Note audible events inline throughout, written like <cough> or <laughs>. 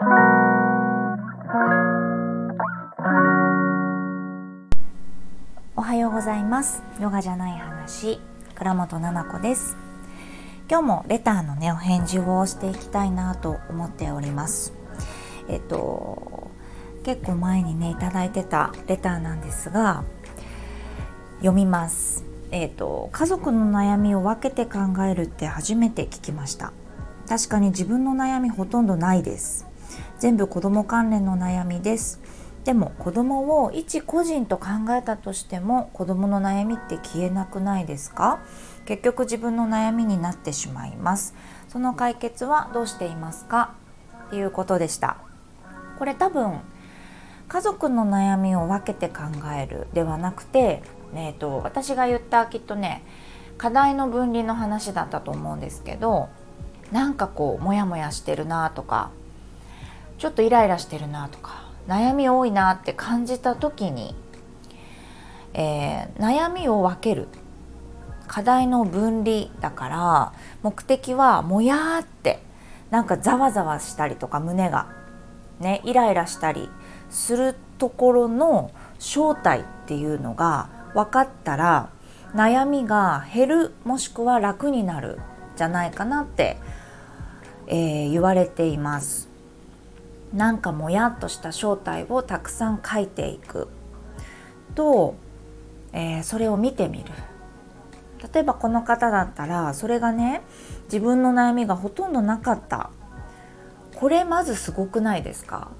おはようございます。ヨガじゃない話。倉本々子です。今日もレターのねお返事をしていきたいなと思っております。えっと結構前にねいただいてたレターなんですが読みます。えっと家族の悩みを分けて考えるって初めて聞きました。確かに自分の悩みほとんどないです。全部子供関連の悩みです。でも子供を一個人と考えたとしても子供の悩みって消えなくないですか？結局自分の悩みになってしまいます。その解決はどうしていますか？っていうことでした。これ多分家族の悩みを分けて考えるではなくて、えーと、私が言ったきっとね課題の分離の話だったと思うんですけどなんかこうモヤモヤしてるなとかちょっとイライラしてるなとか悩み多いなって感じた時に、えー、悩みを分ける課題の分離だから目的はもやってなんかざわざわしたりとか胸がねイライラしたりするところの正体っていうのが分かったら悩みが減るもしくは楽になるじゃないかなって、えー、言われています。なんかもやっとした正体をたくさん書いていく。と、えー、それを見てみる。例えばこの方だったらそれがね自分の悩みがほとんどなかった。これまずすごくないですか？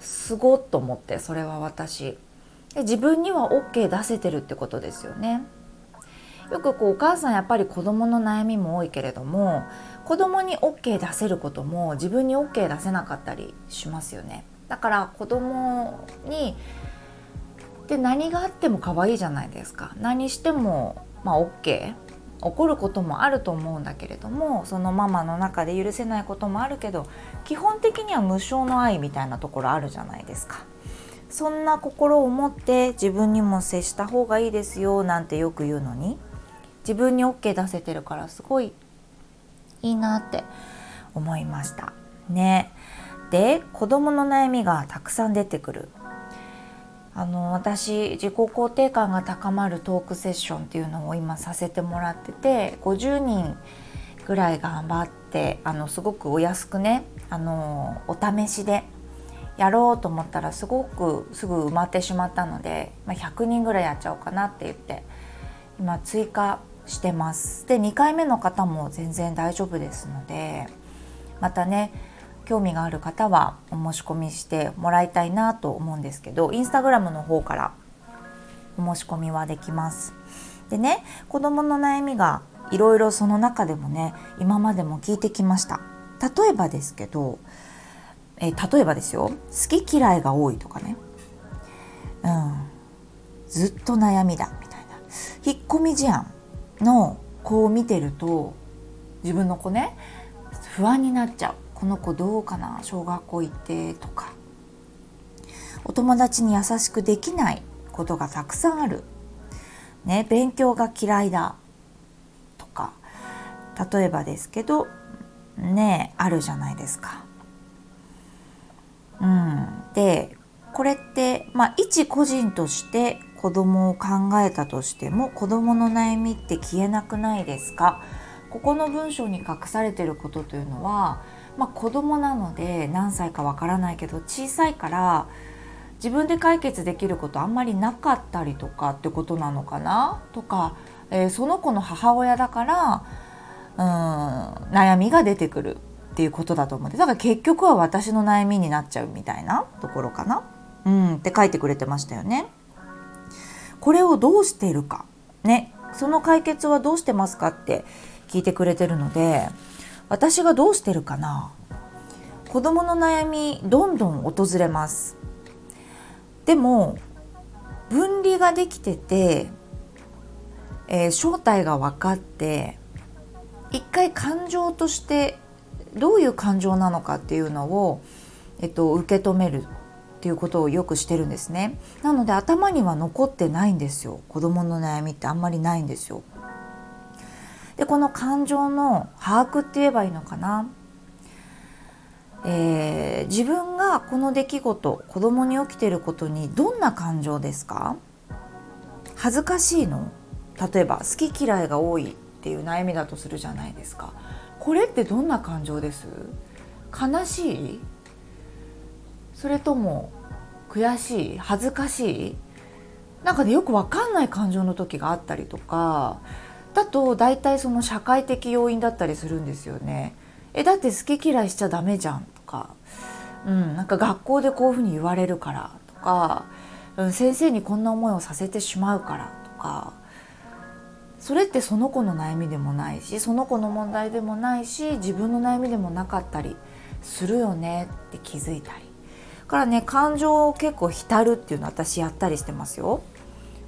すごっと思ってそれは私。で自分には OK 出せてるってことですよね。よくこうお母さんやっぱり子供の悩みも多いけれども子供に OK 出せることも自分に OK 出せなかったりしますよね。だから子供にで何があっても可愛いじゃないですか。何してもまあ OK 怒ることもあると思うんだけれどもそのママの中で許せないこともあるけど基本的には無償の愛みたいなところあるじゃないですか。そんな心を持って自分にも接した方がいいですよなんてよく言うのに自分に OK 出せてるからすごいいいなって思いました。ね。で子供の悩みがたくさん出てくる。あの私自己肯定感が高まるトークセッションっていうのを今させてもらってて50人ぐらい頑張ってあのすごくお安くねあのお試しでやろうと思ったらすごくすぐ埋まってしまったので、まあ、100人ぐらいやっちゃおうかなって言って今追加してます。で2回目の方も全然大丈夫ですのでまたね興味がある方はお申し込みしてもらいたいなと思うんですけどインスタグラムの方からお申し込みはできます。でね子どもの悩みがいろいろその中でもね今までも聞いてきました。例えばですけど、え例えばですよ好き嫌いが多いとかね。うん。ずっと悩みだみたいな。引っ込み思案。の子を見てると自分の子ね不安になっちゃう。この子どうかな小学校行ってとか。お友達に優しくできないことがたくさんある、ね、勉強が嫌いだ。とか。例えばですけどねあるじゃないですか。うん、でこれってまあ一個人として子供を考えたとしても子供の悩みって消えなくないですか？ここの文章に隠されてることというのは、まあ、子供なので何歳かわからないけど小さいから自分で解決できることあんまりなかったりとかってことなのかな？とか、えー、その子の母親だからうん悩みが出てくるっていうことだと思ってだから結局は私の悩みになっちゃうみたいなところかな。うんって書いてくれてましたよね。これをどうしているか。ね。その解決はどうしてますかって聞いてくれてるので私がどうしてるかな。子供の悩みどんどん訪れます。でも分離ができてて、えー、正体が分かって一回感情としてどういう感情なのかっていうのを、えっと、受け止める。っていうことをよくしてるんですね。なので頭には残ってないんですよ。子供の悩みってあんまりないんですよ。でこの感情の把握って言えばいいのかな。えー、自分がこの出来事子供に起きてることにどんな感情ですか？恥ずかしいの？例えば好き嫌いが多いっていう悩みだとするじゃないですか。これってどんな感情です？悲しい？それとも悔しい恥ずかしい？なんかねよく分かんない感情の時があったりとかだと大体その社会的要因だったりするんですよね。えだって好き嫌いしちゃダメじゃんとか、うん、なんか学校でこういうふうに言われるからとか、うん、先生にこんな思いをさせてしまうからとか。それってその子の悩みでもないしその子の問題でもないし自分の悩みでもなかったりするよねって気づいたり。からね感情を結構浸るっていうの私やったりしてますよ。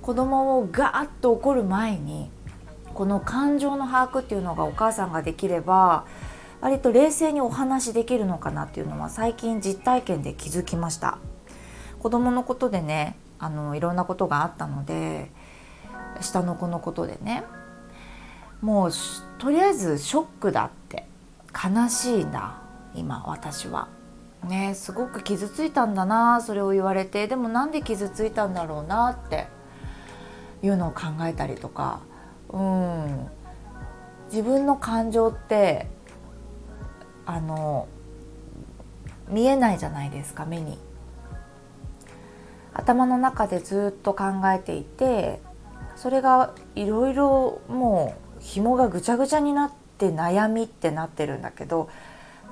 子供をガーッと怒る前にこの感情の把握っていうのがお母さんができれば割と冷静にお話できるのかなっていうのは最近実体験で気づきました子供のことでねあのいろんなことがあったので下の子のことでねもうとりあえずショックだって悲しいんだ今私は。ねすごく傷ついたんだなそれを言われてでもなんで傷ついたんだろうなっていうのを考えたりとかうん自分の感情ってあの見えないじゃないですか目に。頭の中でずっと考えていてそれがいろいろもう紐がぐちゃぐちゃになって悩みってなってるんだけど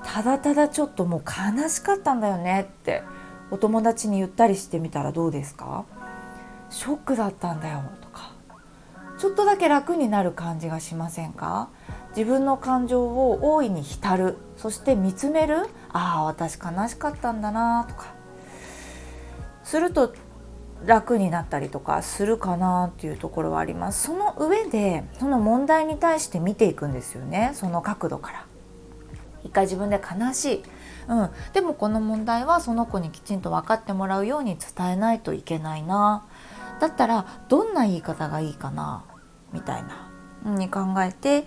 ただただちょっともう悲しかったんだよねってお友達に言ったりしてみたらどうですか？ショックだったんだよとか。ちょっとだけ楽になる感じがしませんか？自分の感情を大いに浸る。そして見つめる。ああ私悲しかったんだなとか。すると楽になったりとかするかなっていうところはあります。その上でその問題に対して見ていくんですよね。その角度から。一回自分で悲しい、うん、でもこの問題はその子にきちんと分かってもらうように伝えないといけないな。だったらどんな言い方がいいかな。みたいな。に考えて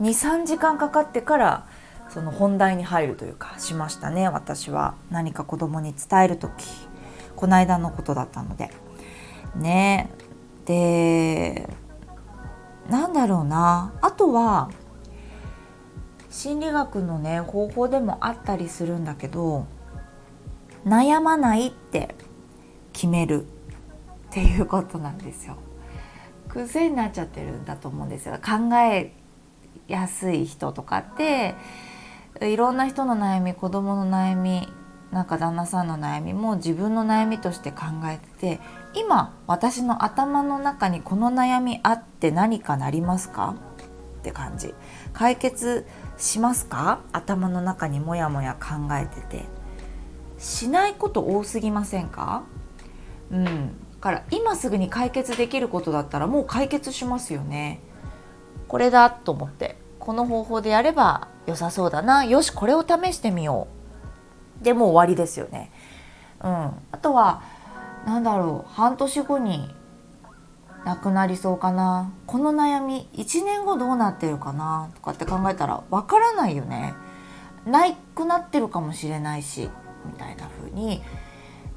23時間かかってからその本題に入るというかしましたね。私は。何か子供に伝える時。この間のことだったので。ね。でなんだろうな。あとは心理学のね方法でもあったりするんだけど悩まないって決めるっていうことなんですよ。癖になっちゃってるんだと思うんですよ。考えやすい人とかっていろんな人の悩み子供の悩みなんか旦那さんの悩みも自分の悩みとして考えてて今私の頭の中にこの悩みあって何かなりますか？って感じ。解決しますか？頭の中にモヤモヤ考えてて。しないこと多すぎませんか？うん。から今すぐに解決できることだったらもう解決しますよね。これだと思って。この方法でやれば良さそうだな。よしこれを試してみよう。でもう終わりですよね。うん、あとは何だろう。半年後になくなりそうかな。この悩み1年後どうなってるかな？とかって考えたらわからないよね。なくなってるかもしれないしみたいな風に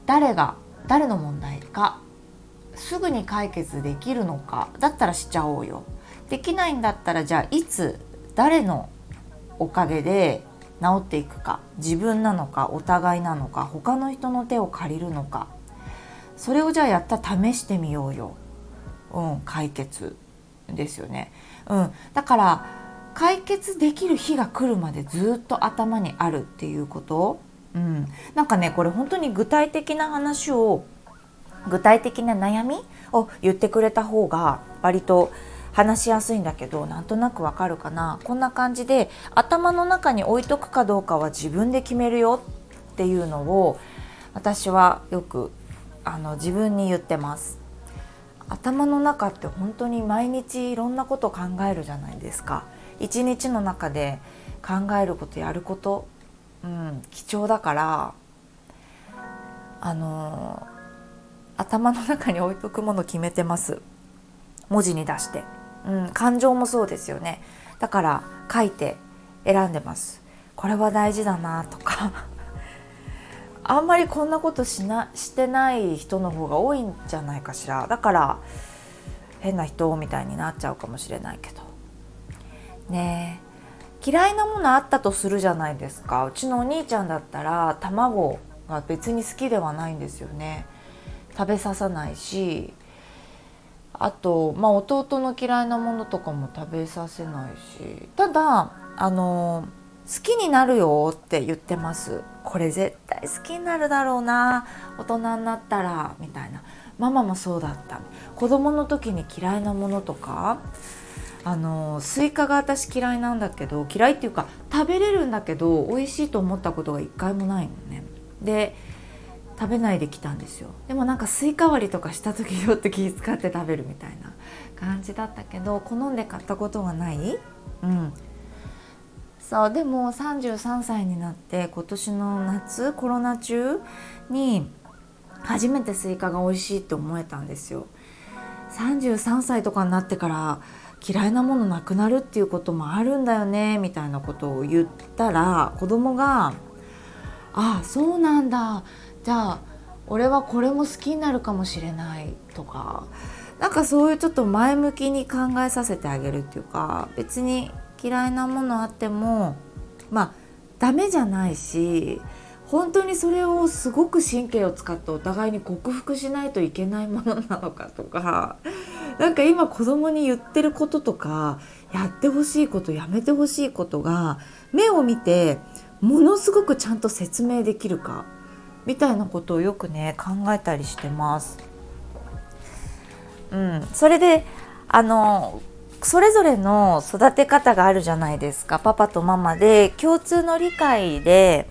誰が誰の問題かすぐに解決できるのかだったらしちゃおうよ。できないんだったらじゃあいつ誰のおかげで治っていくか自分なのかお互いなのか他の人の手を借りるのか。それをじゃあやった試してみようよ、うん、解決ですよね、うん、だから解決できる日が来るまでずっと頭にあるっていうこと、うん、なんかねこれ本当に具体的な話を具体的な悩みを言ってくれた方が割と話しやすいんだけどなんとなくわかるかな。こんな感じで頭の中に置いとくかどうかは自分で決めるよっていうのを私はよくあの自分に言ってます。頭の中って本当に毎日いろんなこと考えるじゃないですか。一日の中で考えることやること、うん、貴重だからあの頭の中に置いとくもの決めてます。文字に出して、うん、感情もそうですよね。だから書いて選んでます。これは大事だなとか。あんまりこんなことしなしてない人の方が多いんじゃないかしら。だから変な人みたいになっちゃうかもしれないけど。ね嫌いなものあったとするじゃないですか。うちのお兄ちゃんだったら卵が別に好きではないんですよね。食べささないし。あと、まあ、弟の嫌いなものとかも食べさせないし。ただあの好きになるよって言ってます。これ絶対好きになるだろうな。大人になったらみたいな。ママもそうだった。子供の時に嫌いなものとかあのスイカが私嫌いなんだけど嫌いっていうか食べれるんだけど美味しいと思ったことが一回もないのね。で食べないで来たんですよ。でもなんかスイカ割りとかした時よって気遣って食べるみたいな感じだったけど好んで買ったことがない。うん。そうでも33歳になって今年の夏コロナ中に初めてスイカが美味しいって思えたんですよ。33歳とかになってから嫌いなものなくなるっていうこともあるんだよねみたいなことを言ったら子供が「ああそうなんだ。じゃあ俺はこれも好きになるかもしれない」とかなんかそういうちょっと前向きに考えさせてあげるっていうか別に嫌いなものあってもまあダメじゃないし本当にそれをすごく神経を使ってお互いに克服しないといけないものなのかとかなんか今子供に言ってることとかやってほしいことやめてほしいことが目を見てものすごくちゃんと説明できるかみたいなことをよくね考えたりしてます。うん、それであのそれぞれの育て方があるじゃないですか。パパとママで共通の理解で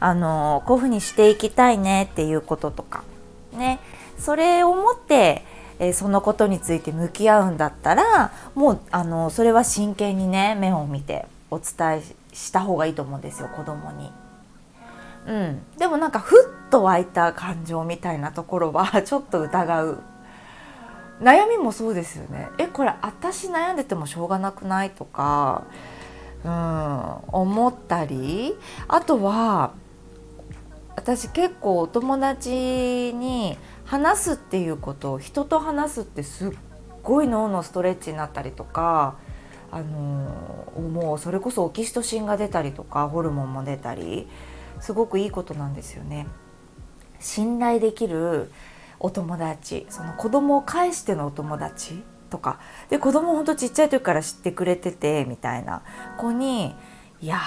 あのこういうふうにしていきたいねっていうこととか。ね。それをもって、え、そのことについて向き合うんだったらもうあのそれは真剣にね目を見てお伝えした方がいいと思うんですよ子供に。うん、でもなんかふっと湧いた感情みたいなところは <laughs> ちょっと疑う。悩みもそうですよねえこれ私悩んでてもしょうがなくないとかうん思ったりあとは私結構お友達に話すっていうこと人と話すってすっごい脳のストレッチになったりとかあのもうそれこそオキシトシンが出たりとかホルモンも出たりすごくいいことなんですよね。信頼できるお友達その子供を介してのお友達とかで子供ほんとちっちゃい時から知ってくれててみたいな子に「いや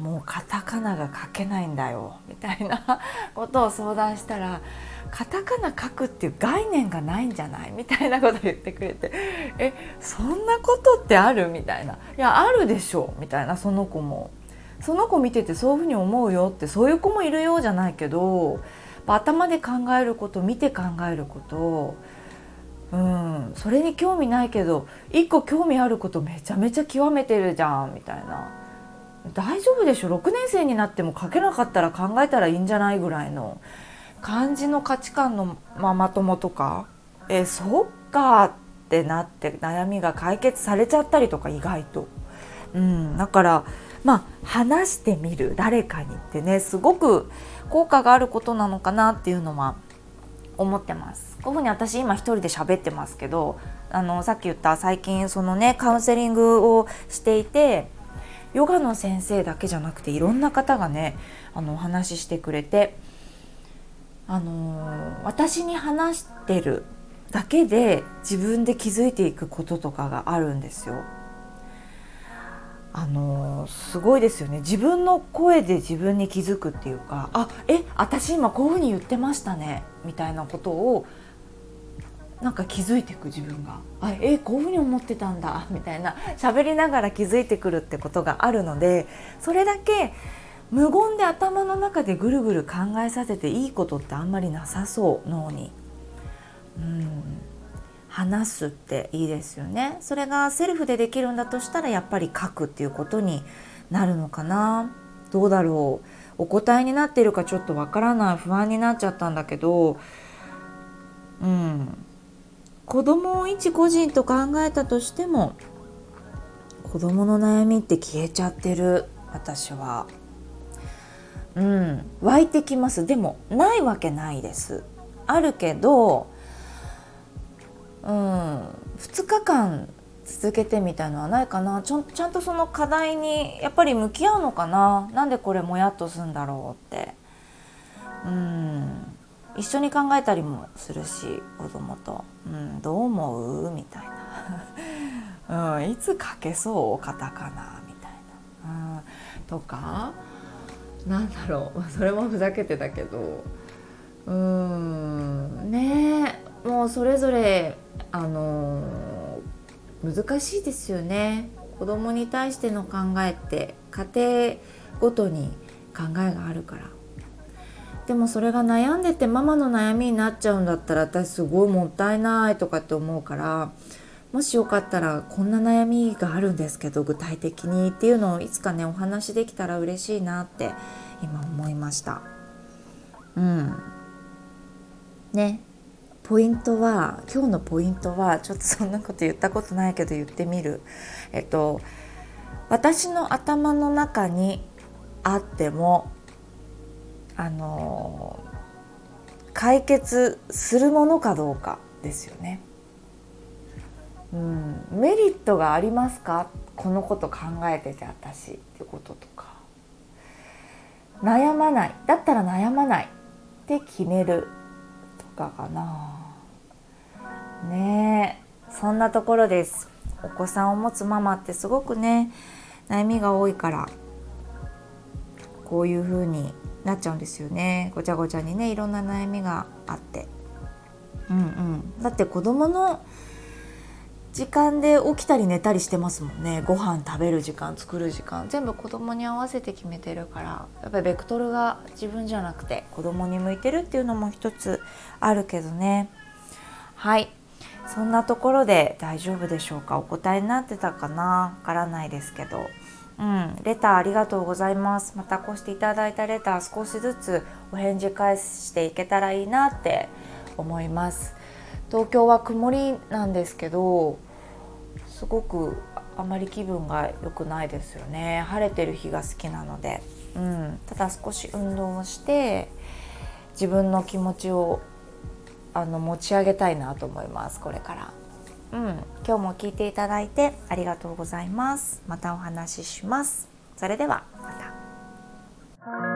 もうカタカナが書けないんだよ」みたいな <laughs> ことを相談したら「カタカナ書くっていう概念がないんじゃない?」みたいなことを言ってくれて「えそんなことってある?」みたいな「いやあるでしょ」みたいなその子も。その子見ててそういうふうに思うよってそういう子もいるようじゃないけど頭で考えること見て考えることうんそれに興味ないけど一個興味あることめちゃめちゃ極めてるじゃんみたいな。大丈夫でしょ？6年生になっても書けなかったら考えたらいいんじゃないぐらいの。漢字の価値観のママ友とか。えそっかってなって悩みが解決されちゃったりとか意外と。うん、だからまあ話してみる。誰かにってねすごく効果があることなのかなっていうのは思ってますこういうふうに私今一人で喋ってますけどあのさっき言った最近そのねカウンセリングをしていてヨガの先生だけじゃなくていろんな方がねあのお話ししてくれてあの私に話してるだけで自分で気づいていくこととかがあるんですよ。あのすごいですよね。自分の声で自分に気づくっていうかあえ私今こういうふうに言ってましたねみたいなことをなんか気づいていく自分が。あえこういうふうに思ってたんだみたいな。喋りながら気づいてくるってことがあるのでそれだけ無言で頭の中でぐるぐる考えさせていいことってあんまりなさそう脳に。うん。話すっていいですよね。それがセルフでできるんだとしたらやっぱり書くっていうことになるのかな。どうだろう。お答えになっているかちょっとわからない不安になっちゃったんだけど。うん。子供を一個人と考えたとしても子供の悩みって消えちゃってる私は。うん。湧いてきます。でもないわけないです。あるけどうん。2日間続けてみたいのはないかな。ちょちゃんとその課題にやっぱり向き合うのかな。なんでこれもやっとすんだろうって。うん。一緒に考えたりもするし子供と、うん、どう思う？みたいな、<laughs> うん、いつ書けそう？カタカナみたいな、うん、とかなんだろう。それもふざけてたけど。うん。ねえ。もうそれぞれあの難しいですよね。子供に対しての考えって家庭ごとに考えがあるから。でもそれが悩んでてママの悩みになっちゃうんだったら私すごいもったいないとかって思うからもしよかったらこんな悩みがあるんですけど具体的にっていうのをいつかねお話できたら嬉しいなって今思いました。うん。ね。ポイントは今日のポイントはちょっとそんなこと言ったことないけど言ってみる。えっと私の頭の中にあってもあの解決するものかどうかですよね。うん、メリットがありますか？このこと考えてて私ってこととか。悩まない。だったら悩まないって決めるとかかな。ね。えそんなところです。お子さんを持つママってすごくね悩みが多いからこういう風になっちゃうんですよね。ごちゃごちゃにねいろんな悩みがあって。うんうん。だって子供の時間で起きたり寝たりしてますもんね。ご飯食べる時間作る時間全部子供に合わせて決めてるから。やっぱりベクトルが自分じゃなくて子供に向いてるっていうのも一つあるけどね。はい。そんなところで大丈夫でしょうか？お答えになってたかな？わからないですけど。うん、レターありがとうございます。またこうしていただいたレター少しずつお返事返していけたらいいなって思います。東京は曇りなんですけどすごくあまり気分が良くないですよね。晴れてる日が好きなので、うん、ただ少し運動をして自分の気持ちをあの持ち上げたいなと思いますこれから。うん。今日も聞いていただいてありがとうございます。またお話しします。それではまた。